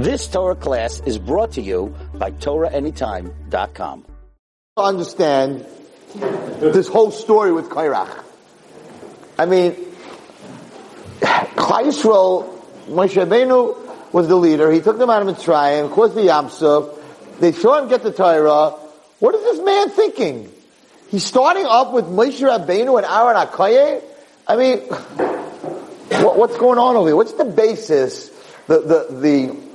This Torah class is brought to you by TorahAnytime.com. Understand this whole story with Kairach. I mean, Yisrael, Moshe Rabbeinu was the leader. He took them out of Mitzrayim, caused the Yamsuf. They saw him get the Torah. What is this man thinking? He's starting up with Moshe Rabbeinu and Aaron Akaye? I mean, what, what's going on over here? What's the basis? The, the, the,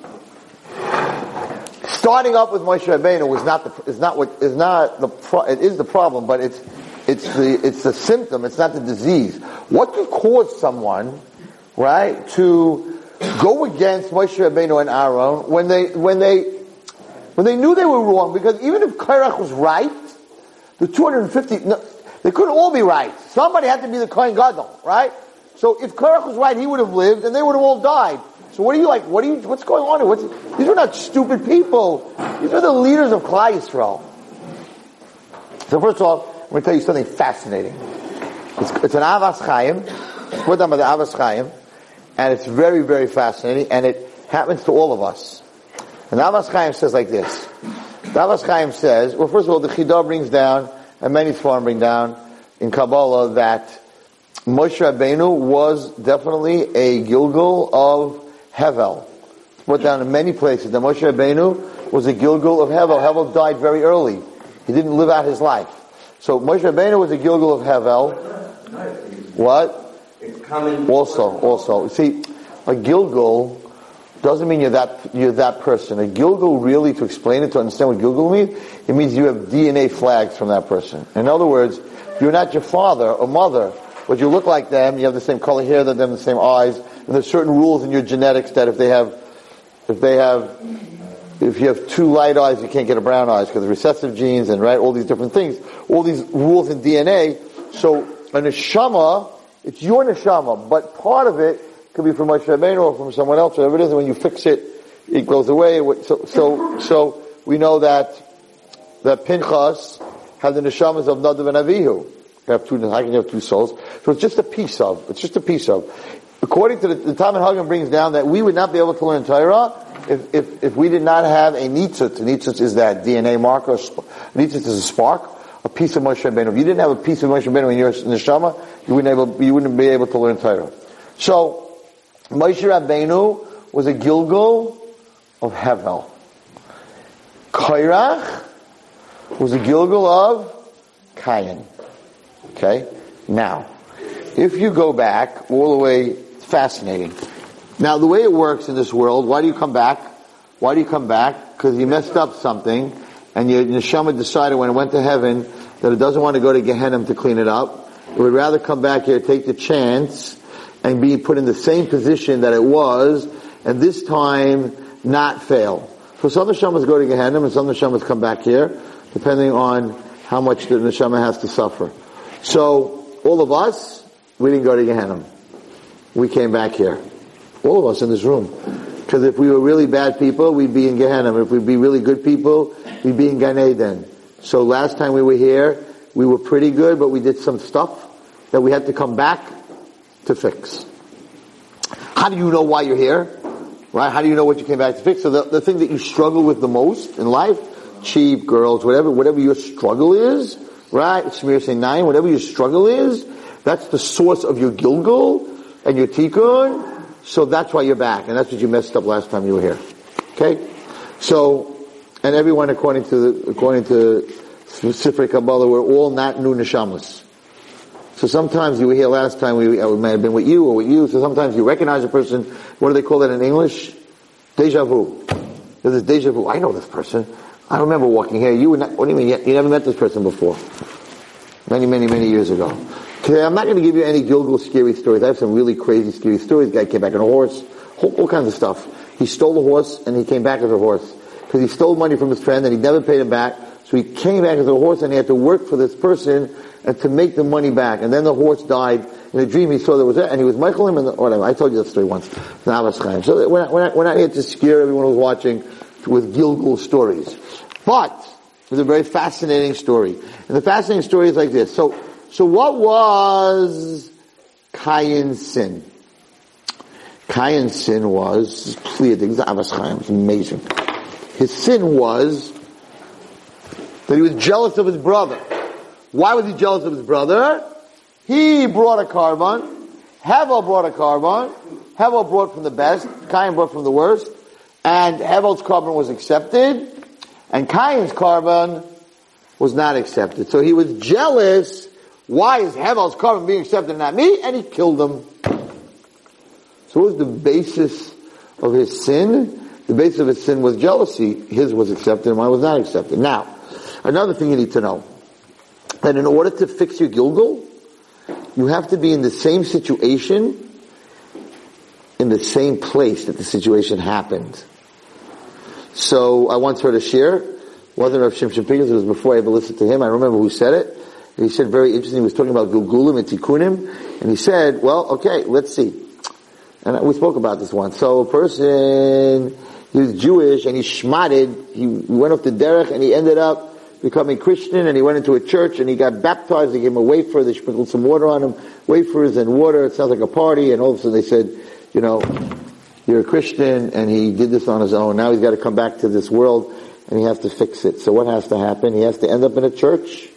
starting up with Moshe Rabbeinu was not the, is not what, is not the, it is the problem, but it's, it's the, it's the symptom, it's not the disease. What could cause someone, right, to go against Moshe Rabbeinu and Aaron when they, when they, when they knew they were wrong? Because even if Kairach was right, the 250, no, they couldn't all be right. Somebody had to be the Kohen Gadol, right? So if Kairach was right, he would have lived and they would have all died. So what are you like? What are you? What's going on here? What's, these are not stupid people. These are the leaders of Klal Yisrael. So first of all, I'm going to tell you something fascinating. It's, it's an Avas Chaim. It's put down by the Avas Chaim, and it's very, very fascinating, and it happens to all of us. And Avas Chaim says like this. The Avas Chaim says, well, first of all, the Chidah brings down, and many Sfarim bring down in Kabbalah that Moshe Rabbeinu was definitely a Gilgul of Hevel. It's put down in many places that Moshe Rabbeinu was a Gilgul of Hevel. Hevel died very early. He didn't live out his life. So Moshe Rabbeinu was a Gilgul of Hevel. What? Also, also. See, a Gilgul doesn't mean you're that, you're that person. A Gilgul really, to explain it, to understand what Gilgul means, it means you have DNA flags from that person. In other words, you're not your father or mother, but you look like them, you have the same color hair them, the same eyes, and there's certain rules in your genetics that if they have, if they have, if you have two light eyes, you can't get a brown eyes because recessive genes and right, all these different things, all these rules in DNA. So a neshama, it's your neshama, but part of it could be from Moshe Rabbeinu or from someone else, whatever it is, and when you fix it, it goes away. So, so, so we know that, that Pinchas had the neshamas of Nadav and Avihu. You have two, how can you have two souls? So it's just a piece of, it's just a piece of. According to the, the Talmud Hagen brings down that we would not be able to learn Torah if, if, if we did not have a nitzut. Nitzut is that DNA marker. Nitzut is a spark, a piece of Moshe Rabbeinu. If you didn't have a piece of Moshe Rabbeinu in your neshama, you wouldn't, able, you wouldn't be able to learn Torah. So, Moshe Rabbeinu was a Gilgul of Hevel. Kairach was a Gilgul of Cain. Okay? Now, if you go back all the way fascinating. Now, the way it works in this world, why do you come back? Why do you come back? Because you messed up something, and your neshama decided when it went to heaven that it doesn't want to go to Gehenna to clean it up. It would rather come back here, take the chance, and be put in the same position that it was, and this time not fail. So some neshamas go to Gehenna, and some neshamas come back here, depending on how much the neshama has to suffer. So all of us, we didn't go to Gehenna we came back here. All of us in this room. Because if we were really bad people, we'd be in Gehenna. If we'd be really good people, we'd be in Gan Eden. So last time we were here, we were pretty good, but we did some stuff that we had to come back to fix. How do you know why you're here? Right? How do you know what you came back to fix? So the, the thing that you struggle with the most in life, cheap, girls, whatever, whatever your struggle is, right? Shmiras Einayim, whatever your struggle is, that's the source of your Gilgul, and your tikkun, so that's why you're back, and that's what you messed up last time you were here. Okay? So, and everyone according to the, according to specific Kabbalah, we're all not new neshamas. So sometimes you were here last time, we, we may have been with you or with you, so sometimes you recognize a person, what do they call that in English? Deja vu. There's this deja vu. I know this person. I remember walking here. You were not, what do you mean? You never met this person before. Many, many, many years ago. Today, I'm not going to give you any Gilgul scary stories. I have some really crazy scary stories. The guy came back on a horse, all, all kinds of stuff. He stole a horse and he came back as a horse. Because he stole money from his friend and he never paid him back. So he came back as a horse and he had to work for this person and to make the money back. And then the horse died. In a dream he saw there was that and he was Michael him and the, whatever. I told you that story once. So we're not, we're, not, we're not here to scare everyone who's watching with Gilgul stories. But it's a very fascinating story. And the fascinating story is like this. So so what was Cain's sin? Cain's sin was, clear, this is Avas Chaim, it's amazing. His sin was that he was jealous of his brother. Why was he jealous of his brother? He brought a korban. Hevel brought a korban. Hevel brought from the best. Cain brought from the worst. And Hevel's korban was accepted. And Cain's korban was not accepted. So he was jealous. Why is Hevel's korban being accepted and not me? And he killed him. So what was the basis of his sin? The basis of his sin was jealousy. His was accepted and mine was not accepted. Now, another thing you need to know. That in order to fix your Gilgul, you have to be in the same situation, in the same place that the situation happened. So I once heard a shir, wasn't Rav Shimshon Pincus, it was before I ever listened to him, I remember who said it. He said very interesting, he was talking about Gilgulim and Tikkunim, and he said, well, okay, let's see. And we spoke about this once. So a person, he was Jewish and he schmatted, he went off to derech and he ended up becoming Christian and he went into a church and he got baptized, they gave him a wafer, they sprinkled some water on him, wafers and water, it sounds like a party, and all of a sudden they said, you know, you're a Christian and he did this on his own, now he's got to come back to this world and he has to fix it. So what has to happen? He has to end up in a church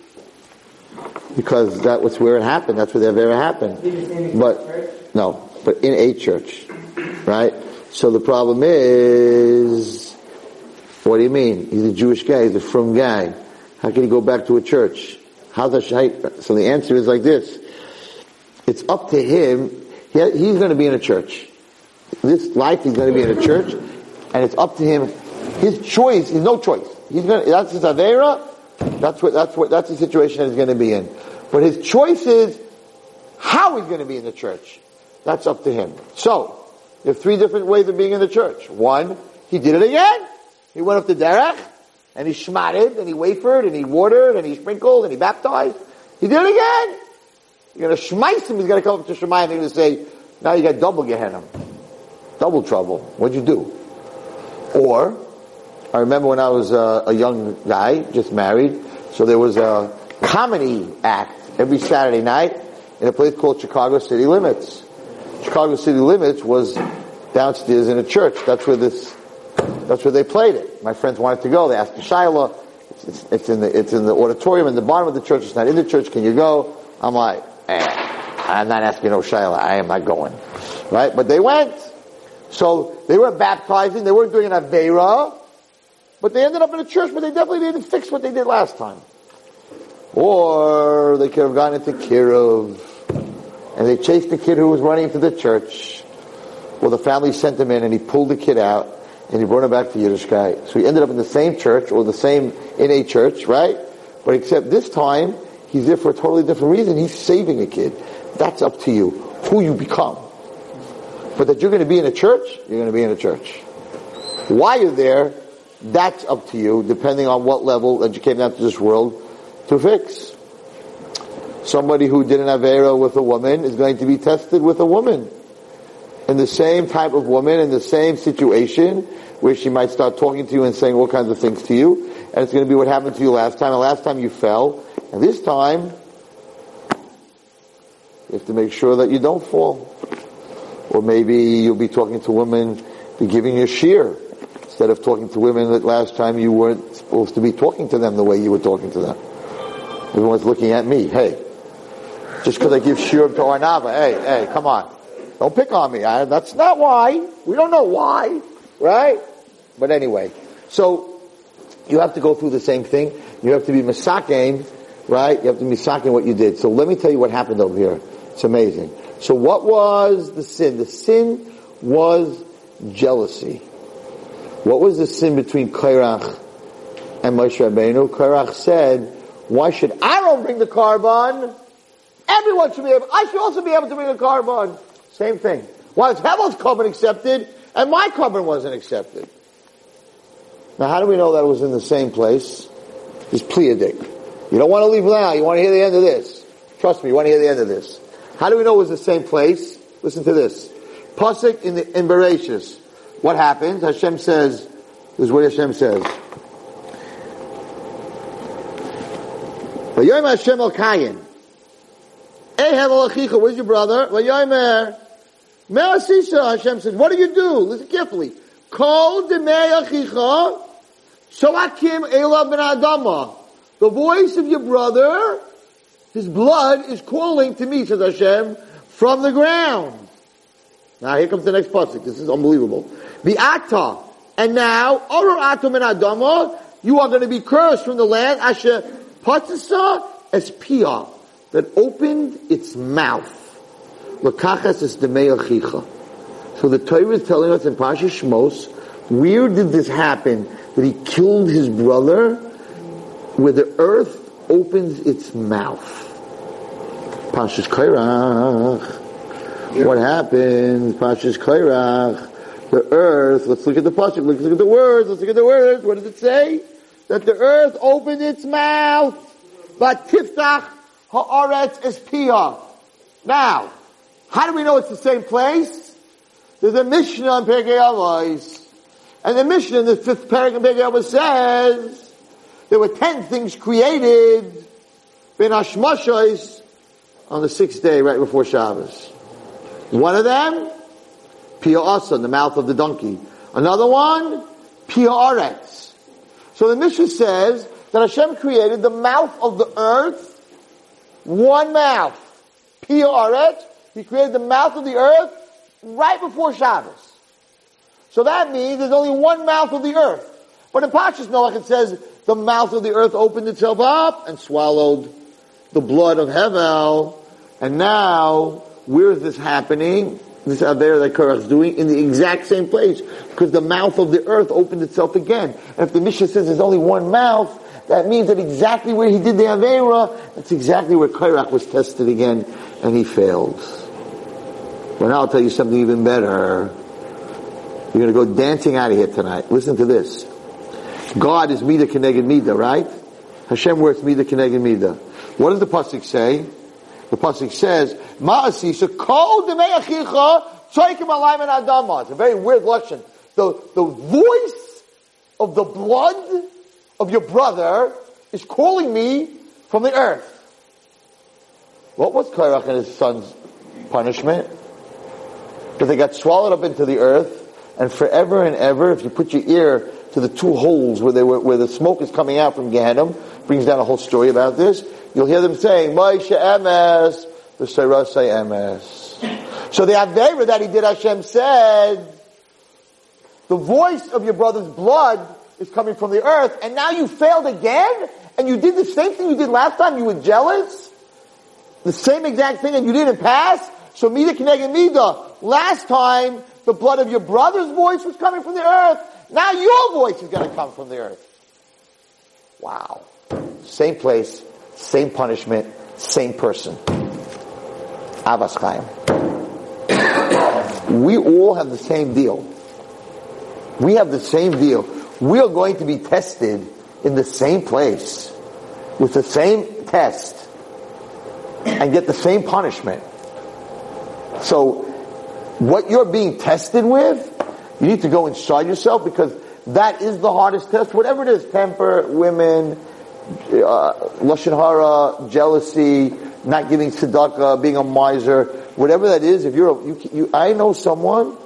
because that was where it happened, that's where that ever happened. But, no, but in a church, right? So the problem is, what do you mean? He's a Jewish guy, he's a frum guy. How can he go back to a church? How's that So the answer is like this. It's up to him. he's going to be in a church. This life, he's going to be in a church, and it's up to him. His choice, he's no choice. He's going to, that's his Avera. That's what, that's what, that's the situation he's going to be in. But his choice is how he's going to be in the church. That's up to him. So, there are three different ways of being in the church. One, he did it again. He went up to derech, and he schmatted, and he wafered, and he watered, and he sprinkled, and he baptized. He did it again. You're gonna schmeiss him, he's gonna come up to Shemayim and he's gonna say, now you got double Gehenna. Double trouble. What'd you do? Or, I remember when I was a, a young guy, just married, so there was a comedy act every Saturday night in a place called Chicago City Limits. Chicago City Limits was downstairs in a church. That's where this, that's where they played it. My friends wanted to go. They asked the shaila. It's, it's, it's, in the, it's in the auditorium in the bottom of the church. It's not in the church. Can you go? I'm like, eh, I'm not asking no shaila. I am not going. Right? But they went. So they were baptizing. They weren't doing an Avera. But they ended up in a church, but they definitely didn't fix what they did last time. Or they could have gone into Kiruv and they chased the kid who was running into the church. Well, the family sent him in and he pulled the kid out and he brought him back to Yiddishkeit. So he ended up in the same church or the same in a church, right? But except this time, he's there for a totally different reason. He's saving a kid. That's up to you, who you become. But that you're going to be in a church, you're going to be in a church. Why you're there, that's up to you, depending on what level that you came down to this world to fix. Somebody who did an Avera with a woman is going to be tested with a woman. In the same type of woman, in the same situation, where she might start talking to you and saying all kinds of things to you, and it's going to be what happened to you last time, and last time you fell, and this time, you have to make sure that you don't fall. Or maybe you'll be talking to women, be giving a shiur, instead of talking to women that last time you weren't supposed to be talking to them the way you were talking to them. Everyone's looking at me. Hey, just because I give shiur to Arnava. Hey, hey, come on. Don't pick on me. I, that's not why. We don't know why. Right? But anyway. So, you have to go through the same thing. You have to be masaking, right? You have to be masaking what you did. So let me tell you what happened over here. It's amazing. So what was the sin? The sin was jealousy. What was the sin between Kairach and Moshe Rabbeinu? Kairach said, why should Aaron bring the korban Everyone should be able, I should also be able to bring the korban. Same thing. Why is Hevel's korban accepted and my korban wasn't accepted? Now how do we know that it was in the same place? It's Pleiadic. You don't want to leave now, you want to hear the end of this. Trust me, you want to hear the end of this. How do we know it was the same place? Listen to this. Pasuk in the in Bereshis. What happens? Hashem says, this is what Hashem says. Hashem al Kayin. Where's your brother? Hashem says, what do you do? Listen carefully. Kol demei achicha, soakim elav ben adama. The voice of your brother, his blood is calling to me, says Hashem, from the ground. Now here comes the next pasuk. This is unbelievable. Bi'ata. And now, Oror atom and adama, you are going to be cursed from the land, asher es pia, that opened its mouth. Lakachas es demei achicha. So the Torah is telling us in Pasha Shmos, where did this happen? That he killed his brother? Where the earth opens its mouth. Pasha's Kairach. What happens? Pasha's Kairach. The earth, let's look at the Pasha, let's look at the words, let's look at the words. What does it say? That the earth opened its mouth. But tiftach ha'aretz is pia. Now, how do we know it's the same place? There's a Mishnah on Pirkei Avos. And the Mishnah in the fifth paragraph of Pirkei Avos says, there were ten things created ben Hashmashos on the sixth day right before Shabbos. One of them, Pia Asa, the mouth of the donkey. Another one, Pia Aretz. So the Mishnah says that Hashem created the mouth of the earth, one mouth. Pia Aretz, He created the mouth of the earth right before Shabbos. So that means there's only one mouth of the earth. But in Pashas Noach it says the mouth of the earth opened itself up and swallowed the blood of Hevel. And now, where is this happening? This Aver that Korach is doing in the exact same place. Because the mouth of the earth opened itself again. And if the Mishnah says there's only one mouth, that means that exactly where he did the Avera, that's exactly where Korach was tested again, and he failed. But now I'll tell you something even better. You're going to go dancing out of here tonight. Listen to this. God is Mida Keneged Mida, right? Hashem works Mida Keneged Mida. What does the Pasuk say? The Pasuk says, "Maasi Ma'asisa kol demeyachicha tzoikim alayim and adama. It's a very weird lesson. The, the voice of the blood of your brother is calling me from the earth. What was Kairach and his son's punishment? That they got swallowed up into the earth, and forever and ever, if you put your ear to the two holes where they were, where the smoke is coming out from Gehenna, brings down a whole story about this. You'll hear them saying, Moshe Emes, the say Emes. So the Avera that he did, Hashem said, the voice of your brother's blood is coming from the earth, and now you failed again, and you did the same thing you did last time, you were jealous, the same exact thing, and you didn't pass, so Mida Keneged Mida, last time, the blood of your brother's voice was coming from the earth, now your voice is to come from the earth. Wow. Same place, same punishment, same person. Avas Chaim. We all have the same deal. We have the same deal. We are going to be tested in the same place with the same test and get the same punishment. So what you're being tested with, you need to go inside yourself because that is the hardest test. Whatever it is, temper, women, uh, lashon hara, jealousy, not giving tzedakah, being a miser, whatever that is. If you're, a, you, you, I know someone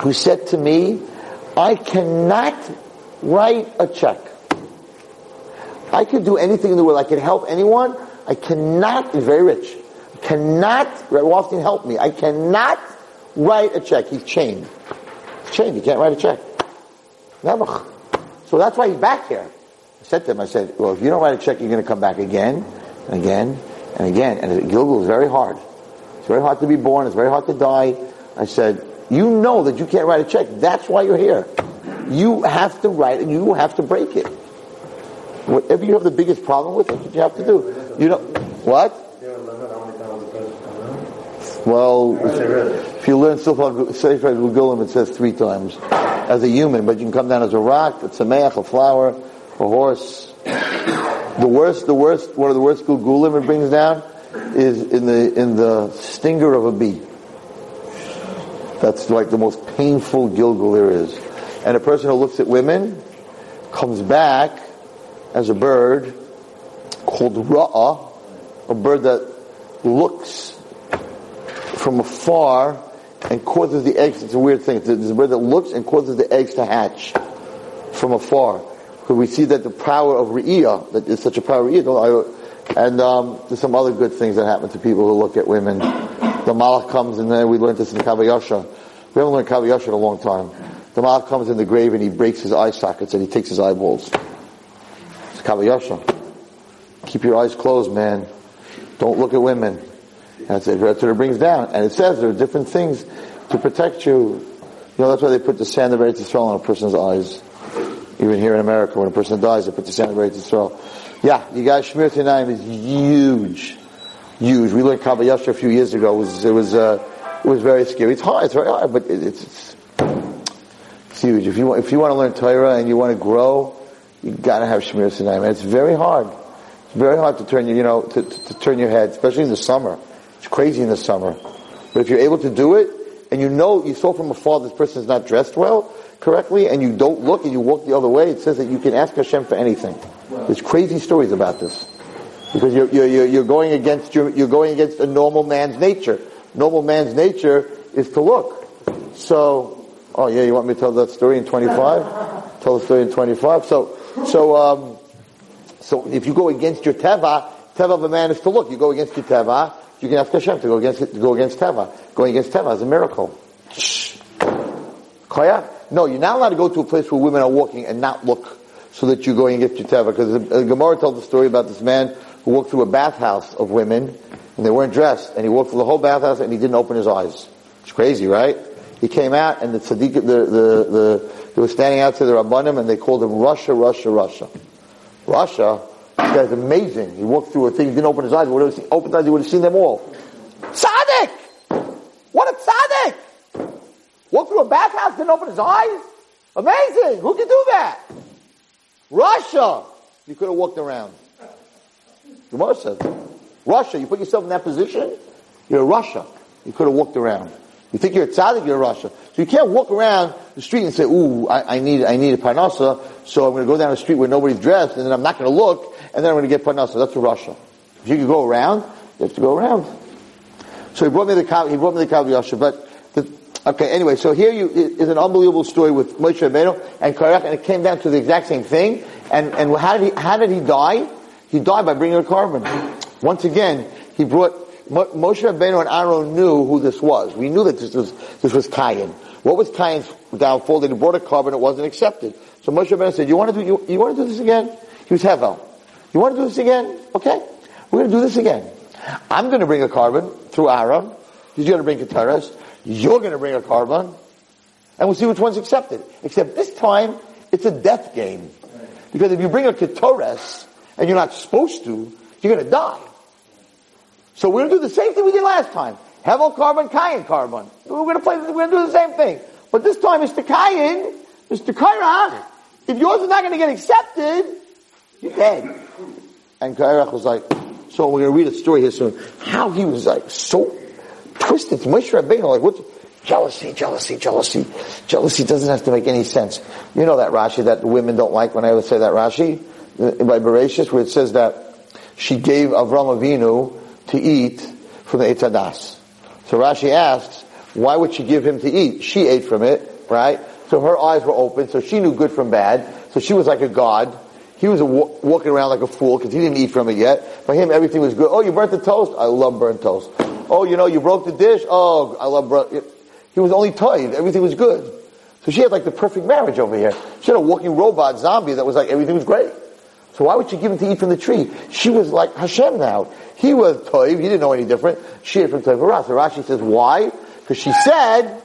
who said to me, "I cannot write a check. I could do anything in the world. I can help anyone. I cannot. He's very rich. I cannot. Woftin help me. I cannot write a check. He's chained. He's chained. He can't write a check. Never. So that's why he's back here. I said to him, I said, well, if you don't write a check, you're going to come back again and again and again. And Gilgul is very hard. It's very hard to be born. It's very hard to die. I said, you know that you can't write a check. That's why you're here. You have to write it. You have to break it. Whatever you have the biggest problem with, that's what you have to do. You know, what? Well, if you learn Sefer Gulim, it says three times as a human, but you can come down as a rock, a tzameach, a flower, a horse. The worst, the worst, one of the worst Gulim it brings down is in the in the stinger of a bee. That's like the most painful Gilgul there is. And a person who looks at women comes back as a bird called Ra'ah, a bird that looks from afar and causes the eggs. It's a weird thing. It's a bird that looks and causes the eggs to hatch from afar. Because we see that the power of Re'iyah, that is such a power of Re'iyah, and um, there's some other good things that happen to people who look at women. The Malach comes, and then we learned this in Kav HaYashar. We haven't learned Kav HaYashar in a long time. The Malach comes in the grave and he breaks his eye sockets and he takes his eyeballs. It's Kav HaYashar. Keep your eyes closed, man. Don't look at women. That's, it. that's what it brings down. And it says there are different things to protect you. You know, that's why they put the sand of Eretz Yisrael on a person's eyes. Even here in America, when a person dies, they put the sand of Eretz Yisrael. Yeah, you guys, Shmiras Einayim is huge. Huge. We learned Kabbalah a few years ago. It was, it was, uh, it was very scary. It's hard, it's very hard, but it, it's, it's, it's huge. If you, want, if you want to learn Torah and you want to grow, you gotta have Shmiras Einayim. And it's very hard. It's very hard to turn, you know, to, to, to turn your head, especially in the summer. It's crazy in the summer. But if you're able to do it, and you know, you saw from afar this person is not dressed well, correctly, and you don't look and you walk the other way, it says that you can ask Hashem for anything. There's crazy stories about this. Because you're, you're, you're going against your, you're going against a normal man's nature. Normal man's nature is to look. So, oh yeah, you want me to tell that story in 25? tell the story in 25? So, so, um, so if you go against your teva, teva of a man is to look. You go against your teva, you can ask Hashem to go against to go against Teva. Going against Teva is a miracle. Shh. No, you're not allowed to go to a place where women are walking and not look so that you go and get your Teva. Because the, the Gemara told the story about this man who walked through a bathhouse of women and they weren't dressed and he walked through the whole bathhouse and he didn't open his eyes. It's crazy, right? He came out and the tzaddik, the, the, the, they were standing outside the Rabbanim and they called him Rasha, Rasha, Rasha. Rasha? This guy's amazing. He walked through a thing, he didn't open his eyes. He would have opened his eyes, he would have seen them all. Tzaddik! What a tzaddik! Walked through a bathhouse, didn't open his eyes? Amazing! Who could do that? Rasha! You could have walked around. Gemara says, Rasha, you put yourself in that position, you're Rasha. You could have walked around. You think you're a tzaddik, you're Rasha. So you can't walk around the street and say, ooh, I, I need, I need a parnasa, so I'm to go down the street where nobody's dressed, and then I'm not to look, and then I'm to get parnasa. That's Rasha. If you could go around, you have to go around. So he brought me the he brought me the Kav but okay, anyway, so here you, is an unbelievable story with Moshe Rabbeinu and Korach, and it came down to the exact same thing. And, and how did he, how did he die? He died by bringing a korban. Once again, he brought, Moshe Rabbeinu and Aaron knew who this was. We knew that this was, this was Cain. What was Cain's downfall? That he brought a korban, it wasn't accepted. So Moshe Rabbeinu said, you want to do, you, you want to do this again? He was Hevel. You want to do this again? Okay. We're going to do this again. I'm going to bring a korban through Aaron. He's going to bring Keteras. You're going to bring a korban, And we'll see which one's accepted. Except this time, it's a death game. Because if you bring a Keteras, and you're not supposed to, you're going to die. So we're going to do the same thing we did last time. Hevel korban, Kayan korban. We're going to play, we're going to do the same thing. But this time, Mr. Kayan, Mr. Kairach, if yours is not going to get accepted, you're dead. And Kairach was like, so we're going to read a story here soon. How he was like so twisted. Moshe Rabbeinu, like what's jealousy, jealousy, jealousy. Jealousy doesn't have to make any sense. You know that Rashi that women don't like when I would say that Rashi by Bereshit, where it says that she gave Avram Avinu to eat from the Eitz HaDaas. So Rashi asks, why would she give him to eat? She ate from it, right? So her eyes were open, so she knew good from bad. So she was like a god. He was walking around like a fool because he didn't eat from it yet. For him, everything was good. Oh, you burnt the toast? I love burnt toast. Oh, you know, you broke the dish? Oh, I love burnt. He was only tired. Everything was good. So she had like the perfect marriage over here. She had a walking robot zombie that was like, everything was great. So why would she give him to eat from the tree? She was like Hashem now. He was toiv. He didn't know any different. She ate from toiv So Rashi says, why? Because she said,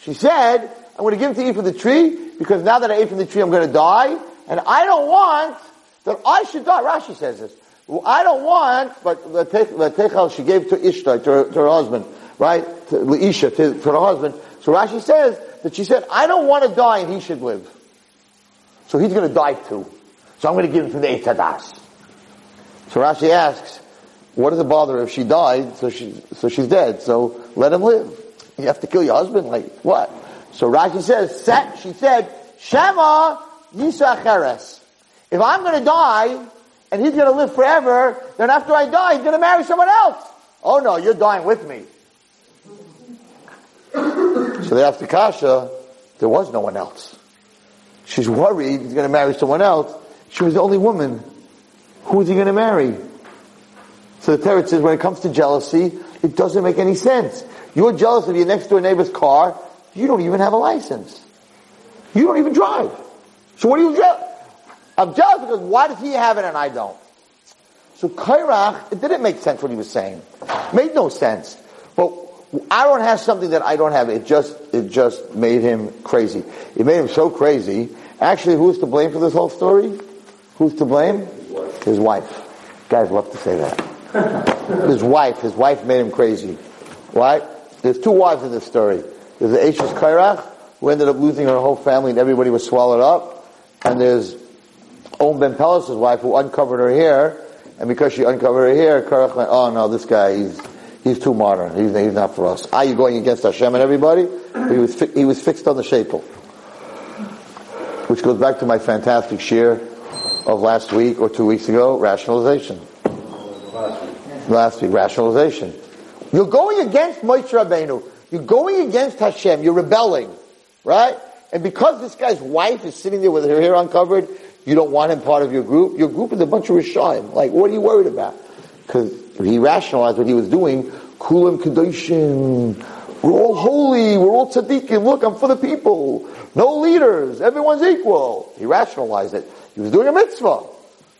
she said, I'm going to give him to eat from the tree because now that I ate from the tree, I'm going to die. And I don't want that I should die. Rashi says this. I don't want, but Latechal she gave to Ishtar, to her, to her husband, right? To Leisha, to, to her husband. So Rashi says that she said, I don't want to die and he should live. So he's going to die too. So I'm going to give him to the Eitz HaDaas. So Rashi asks, what does it bother her if she died, so she, so she's dead, so let him live. You have to kill your husband, like, what? So Rashi says, Set she said, Shema Yisacheres. If I'm going to die and he's going to live forever, then after I die, he's going to marry someone else. Oh no, you're dying with me. So they asked the Kasha, there was no one else. She's worried he's going to marry someone else. She was the only woman. Who is he going to marry? So the Torah says when it comes to jealousy, it doesn't make any sense. You're jealous of your next door neighbor's car. You don't even have a license. You don't even drive. So what are you jealous? I'm jealous because why does he have it and I don't? So Kairach, it didn't make sense what he was saying. It made no sense. But Aaron has something that I don't have. It just, it just made him crazy. It made him so crazy. Actually, who's to blame for this whole story? Who's to blame? His wife. Guys love to say that. his wife. His wife made him crazy. Right? There's two wives in this story. There's the Ashes Kairach, who ended up losing her whole family and everybody was swallowed up. And there's On Ben Pelas' wife who uncovered her hair. And because she uncovered her hair, Kairach went, oh no, this guy, he's, he's too modern. He's, he's not for us. Are you going against Hashem and everybody? He was, fi- he was fixed on the shapel. Which goes back to my fantastic shiur of last week or two weeks ago, rationalization. Last week, rationalization. You're going against Moshe Rabbeinu. You're going against Hashem. You're rebelling. Right? And because this guy's wife is sitting there with her hair uncovered, you don't want him part of your group. Your group is a bunch of Rishayim. Like, what are you worried about? Because he rationalized what he was doing. Kulam Kedoshim. We're all holy. We're all tzaddikim. Look, I'm for the people. No leaders. Everyone's equal. He rationalized it. He was doing a mitzvah.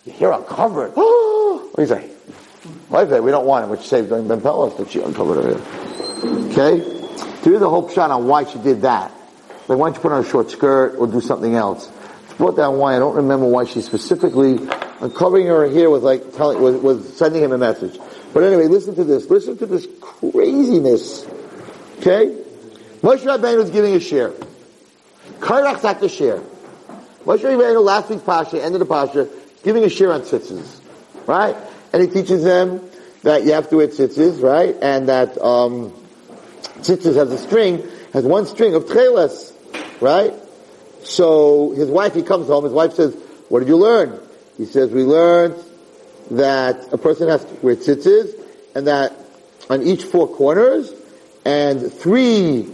Your hair uncovered. what do you say? Why say we don't want him, which saved Ben Pelas that she uncovered it. Okay? To hear the whole shot on why she did that. Like, why don't you put on a short skirt or do something else? Brought down why. I don't remember why she specifically uncovering her hair was like telling, was, was sending him a message. But anyway, listen to this. Listen to this craziness. Okay? Moshe Rabbeinu is giving a shiur. Kairach's at the shiur. Moshe Rabbeinu, last week's Pasha, end of the Pasha, giving a shiur on tzitzis. Right? And he teaches them that you have to wear tzitzis, right? And that, um, tzitzis has a string, has one string of tcheles, right? So his wife, he comes home, his wife says, what did you learn? He says, we learned that a person has to wear tzitzis and that on each four corners and three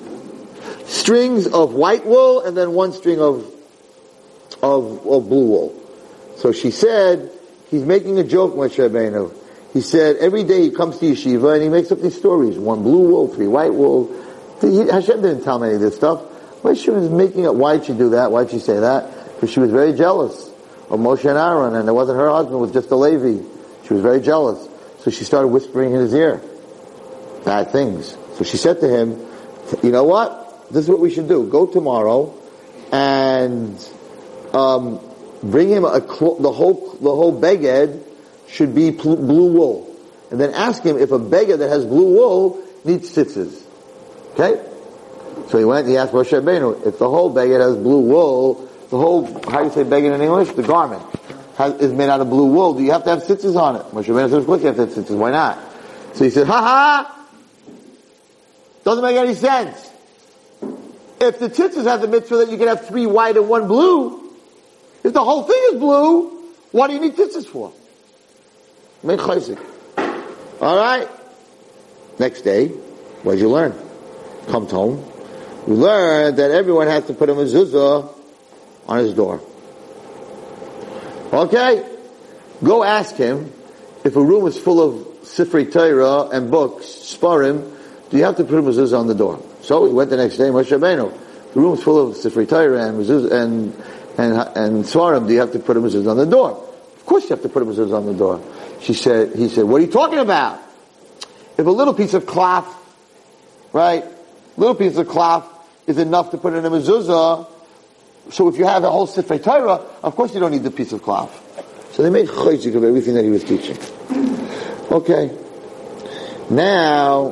strings of white wool and then one string of, of, of blue wool. So she said, he's making a joke, Moshe Rabbeinu. He said, every day he comes to yeshiva and he makes up these stories. One blue wool, three white wool. He, Hashem didn't tell me any of this stuff. Moshe was making up, why'd she do that? Why'd she say that? Because she was very jealous of Moshe and Aaron and it wasn't her husband, it was just a Levi. She was very jealous. So she started whispering in his ear. Bad things. So she said to him, you know what? This is what we should do. Go tomorrow and, um, bring him a clo- the whole the whole beged should be pl- blue wool, and then ask him if a beged that has blue wool needs tzitzis. Okay, so he went. He asked Moshe Rabbeinu if the whole beged has blue wool. The whole how do you say beged in English? The garment has, is made out of blue wool. Do you have to have tzitzis on it? Moshe Rabbeinu said, "Of course you have to have tzitzis. Why not?" So he said, "Ha ha." Doesn't make any sense. If the tzitzis have the mitzvah that you can have three white and one blue, if the whole thing is blue, what do you need tzitzis for? Make chayzik. Alright? Next day, what did you learn? Comes home. We learned that everyone has to put a mezuzah on his door. Okay? Go ask him if a room is full of Sifrei Torah and books, Sparim, do you have to put a mezuzah on the door? So he went the next day, Moshe Rabbeinu. The room is full of Sifrei Torah and mezuzah and and and Svarim, do you have to put a mezuzah on the door? Of course you have to put a mezuzah on the door. She said, he said, what are you talking about? If a little piece of cloth, right, little piece of cloth is enough to put in a mezuzah, so if you have a whole Sifrei Torah, of course you don't need the piece of cloth. So they made chayzik of everything that he was teaching. Okay. Now,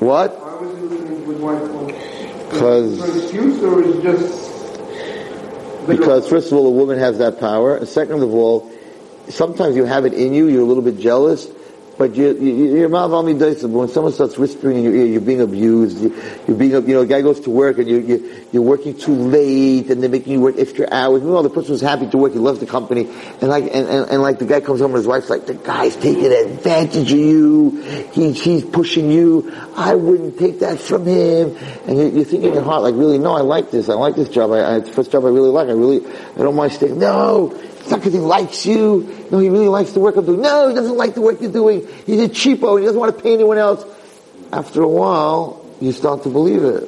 what? Why was he listening with white clothes? Because For excuse or is just Because first of all, a woman has that power, and second of all, sometimes you have it in you, you're a little bit jealous, But you, you, you're but when someone starts whispering in your ear, you're being abused, you, you're being, you know, a guy goes to work and you, you, you're working too late and they're making you work extra hours. Meanwhile, the person was happy to work, he loves the company, and like, and, and, and like the guy comes home and his wife's like, the guy's taking advantage of you, he, he's pushing you, I wouldn't take that from him. And you, you think in your heart, like, really, no, I like this, I like this job, I, I, it's the first job I really like, I really, I don't mind staying. No! It's not because he likes you. No, he really likes the work I'm doing. No, he doesn't like the work you're doing. He's a cheapo. He doesn't want to pay anyone else. After a while, you start to believe it.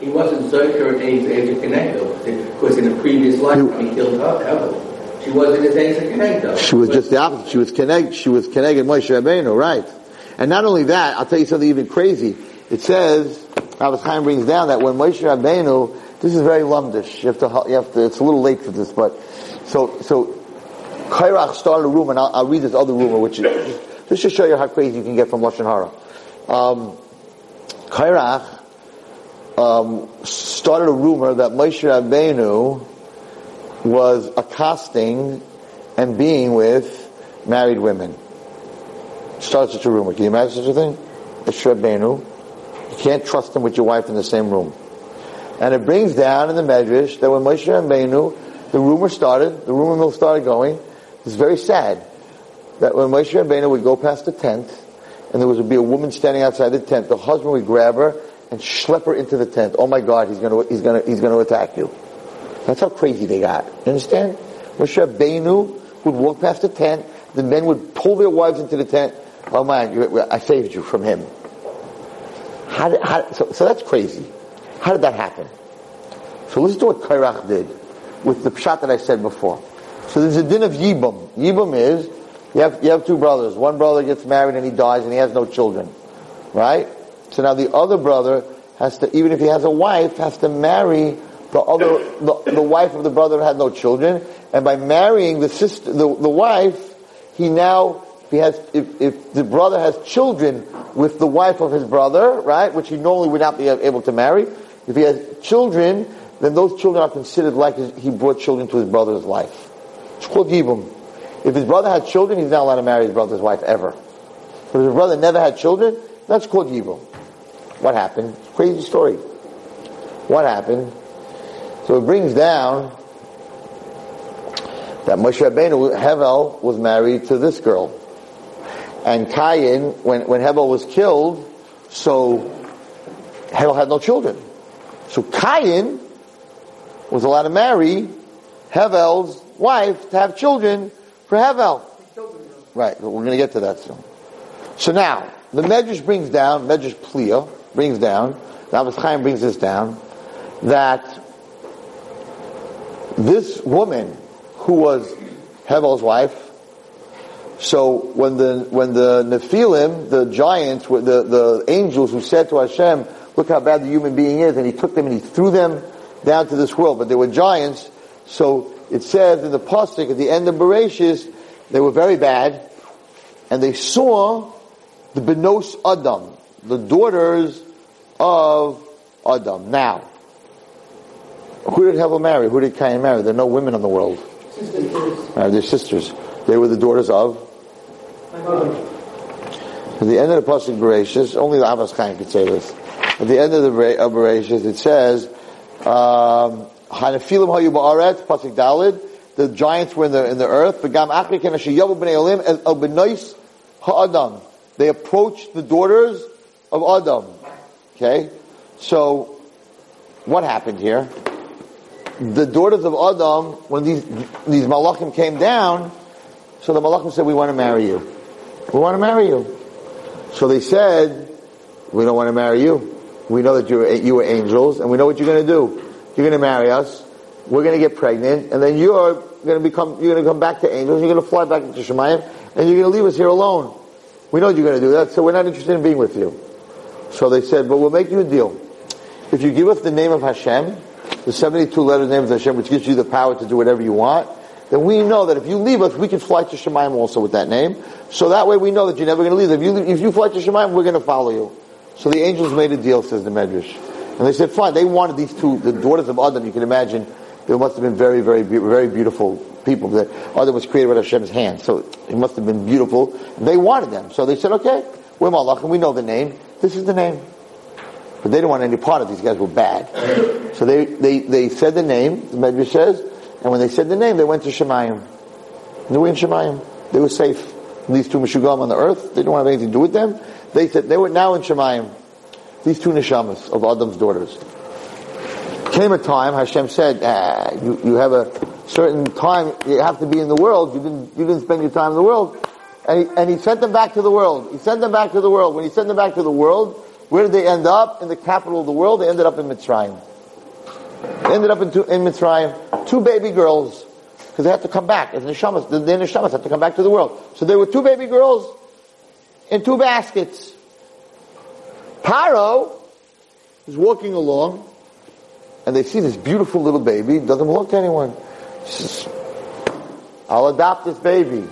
He wasn't so sure at age age of Connecto, because in a previous life he killed her, Evel. She wasn't of Connecto. She was just the opposite. She was connect. She was connected Moshe Rabbeinu, right? And not only that, I'll tell you something even crazy. It says, Rabbi Chaim brings down that when Moshe Rabbeinu, this is very lumdish. You have to, you have to. It's a little late for this, but so so Kairach started a rumor, and I'll, I'll, read this other rumor, which is just, just, show you how crazy you can get from Lashon Hara. Um, Kairach um, started a rumor that Moshe Rabbeinu was accosting and being with married women. Started such a rumor. Can you imagine such a thing? Moshe Rabbeinu. You can't trust him with your wife in the same room. And it brings down in the Medrash that when Moshe Rabbeinu, the rumor started, the rumor mill started going, it's very sad that when Moshe Rabbeinu would go past the tent, and there would be a woman standing outside the tent, the husband would grab her and schlep her into the tent. Oh my God, he's gonna, he's gonna, he's gonna attack you. That's how crazy they got. You understand? Moshe Rabbeinu would walk past the tent, the men would pull their wives into the tent. Oh man, I saved you from him. How did, how, so, so that's crazy. How did that happen? So listen to what Kairach did with the pshat that I said before. So there's a din of Yibum. Yibum is, you have, you have two brothers. One brother gets married and he dies and he has no children. Right? So now the other brother has to, even if he has a wife, has to marry the other, the, the wife of the brother who had no children. And by marrying the sister, the, the wife, he now, he has, if, if the brother has children with the wife of his brother, right, which he normally would not be able to marry, if he has children, then those children are considered like he brought children to his brother's wife. It's called Yibum. If his brother had children, he's not allowed to marry his brother's wife ever. But if his brother never had children, that's called Yibum. What happened? Crazy story. What happened? So it brings down that Moshe Rabbeinu, Hevel, was married to this girl. And Cain, when, when Hevel was killed, so Hevel had no children. So Cain was allowed to marry Hevel's wife to have children for Hevel. Right, but we're going to get to that soon. So now, the Medrash brings down, Medrash Plia brings down, Rav Chaim brings this down, that this woman who was Hevel's wife, so when the when the Nephilim, the giants, the the angels who said to Hashem, "Look how bad the human being is," and He took them and He threw them down to this world, but they were giants. So it says in the pasuk at the end of Bereshis, they were very bad, and they saw the Benos Adam, the daughters of Adam. Now, who did Hevel marry? Who did Cain marry? There are no women in the world. Sisters. Uh, they're sisters. They were the daughters of. At the end of the pasuk Bereshis, only the Avos Chaim could say this. At the end of the of it says. Um, Hanafilim hayu ba'aret, pasuk dalid. The giants were in the in the earth. Begam achri ken yavu b'nei olim el ha'adam. They approached the daughters of Adam. Okay, so what happened here? The daughters of Adam, when these these malachim came down, so the malachim said, "We want to marry you. We want to marry you." So they said, "We don't want to marry you. We know that you you are angels, and we know what you're going to do." You're going to marry us. We're going to get pregnant, and then you're going to become. You're going to come back to angels. You're going to fly back to Shemayim, and you're going to leave us here alone. We know you're going to do that, so we're not interested in being with you. So they said, but we'll make you a deal. If you give us the name of Hashem, the 72 letters name of Hashem, which gives you the power to do whatever you want, then we know that if you leave us, we can fly to Shemayim also with that name. So that way we know that you're never going to leave. If you, if you fly to Shemayim, we're going to follow you. So the angels made a deal, says the Medrash. And they said, fine, they wanted these two, the daughters of Adam, you can imagine, they must have been very, very, very beautiful people. The other was created with Hashem's hand, so it must have been beautiful. They wanted them, so they said, "Okay, we're Malach, and we know the name. This is the name." But they didn't want any part of these guys were bad. So they, they, they said the name, the Medrash says, and when they said the name, they went to Shemayim. They were in Shemayim. They were safe. These two Meshugam on the earth, they didn't want to have anything to do with them. They said they were now in Shemayim. These two Neshamas of Adam's daughters. Came a time, Hashem said, ah, you, you have a certain time, you have to be in the world, you didn't, you didn't spend your time in the world. And he, and he sent them back to the world. He sent them back to the world. When he sent them back to the world, where did they end up? In the capital of the world, they ended up in Mitzrayim. They ended up in, two, in Mitzrayim, two baby girls, because they had to come back. As neshamas, the, the neshamas had to come back to the world. So there were two baby girls in two baskets. Paro is walking along, and they see this beautiful little baby. Doesn't belong to anyone. Says, I'll adopt this baby.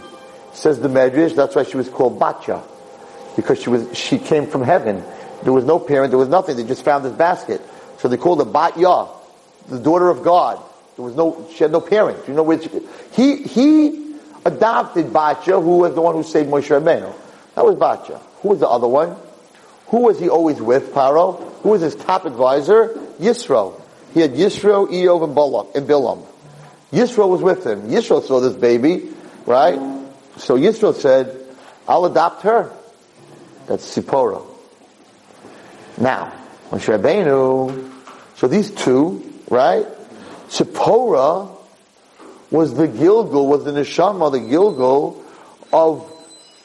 Says the Medrash. That's why she was called Batya, because she was she came from heaven. There was no parent. There was nothing. They just found this basket. So they called her Batya, the daughter of God. There was no. She had no parent. You know which he he adopted Batya, who was the one who saved Moshe Rabbeinu. That was Batya. Who was the other one? Who was he always with, Paro? Who was his top advisor? Yisro. He had Yisro, Iyov, and Balak, and Bilam. Yisro was with him. Yisro saw this baby, right? So Yisro said, I'll adopt her. That's Sipporah. Now, Moshe Rabbeinu, so these two, right? Sipporah was the Gilgul, was the Neshama, the Gilgul of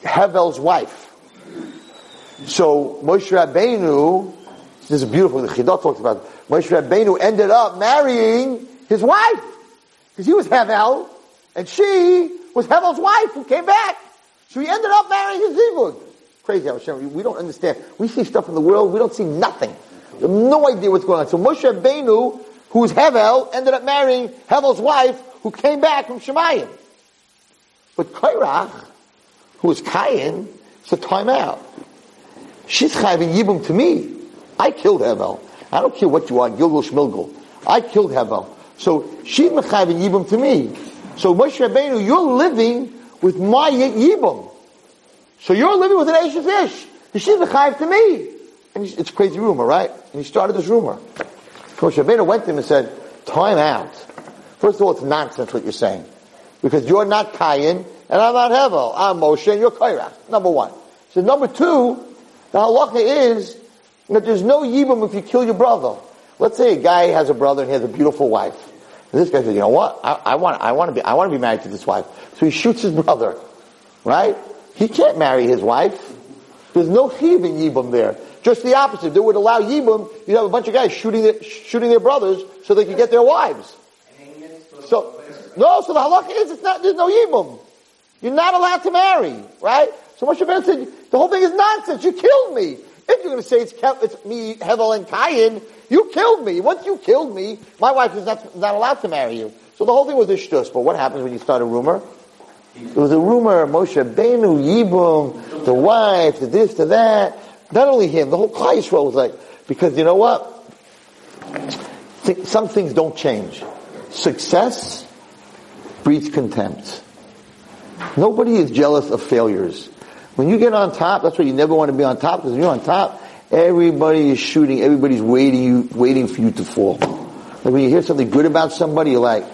Hevel's wife. So Moshe Rabbeinu, this is beautiful, the Chidot talks about it. Moshe Rabbeinu ended up marrying his wife. Because he was Hevel, and she was Hevel's wife who came back. So he ended up marrying his Zivug. Crazy how Hashem, we don't understand. We see stuff in the world, we don't see nothing. We have no idea what's going on. So Moshe Rabbeinu, who was Hevel, ended up marrying Hevel's wife who came back from Shemayim. But Korach, who was Kayin, said time out. She's chayvin yibum to me. I killed Hevel. I don't care what you are, Gilgul Shmilgul. I killed Hevel. So she's mechayvin yibum to me. So Moshe Rabbeinu, you're living with my yibum. So you're living with an Eishes Ish. And she's mechayv to me. And it's a crazy rumor, right? And he started this rumor. Moshe Rabbeinu went to him and said, time out. First of all, it's nonsense what you're saying. Because you're not Kayin, and I'm not Hevel. I'm Moshe, and you're Korach. Number one. So number two, the halacha is that there's no yibum if you kill your brother. Let's say a guy has a brother and he has a beautiful wife. And this guy says, you know what? I, I, want, I want to be, I want to be married to this wife. So he shoots his brother. Right? He can't marry his wife. There's no chiv in yibum there. Just the opposite. They would allow yibum. You'd have a bunch of guys shooting their, shooting their brothers so they could get their wives. So, no, so the halacha is it's not, there's no yibum. You're not allowed to marry, right? So Moshe Rabbeinu said, the whole thing is nonsense. You killed me. If you're going to say it's, it's me, Hevel, and Kayin, you killed me. Once you killed me, my wife is not, not allowed to marry you. So the whole thing was a shtus. But what happens when you start a rumor? There was a rumor, Moshe Benu, Yibum, the wife, the this, the that. Not only him, the whole Klal Yisrael was like, because you know what? Some things don't change. Success breeds contempt. Nobody is jealous of failures. When you get on top, that's why you never want to be on top, because when you're on top, everybody is shooting, everybody's waiting you, waiting for you to fall. Like when you hear something good about somebody, you're like,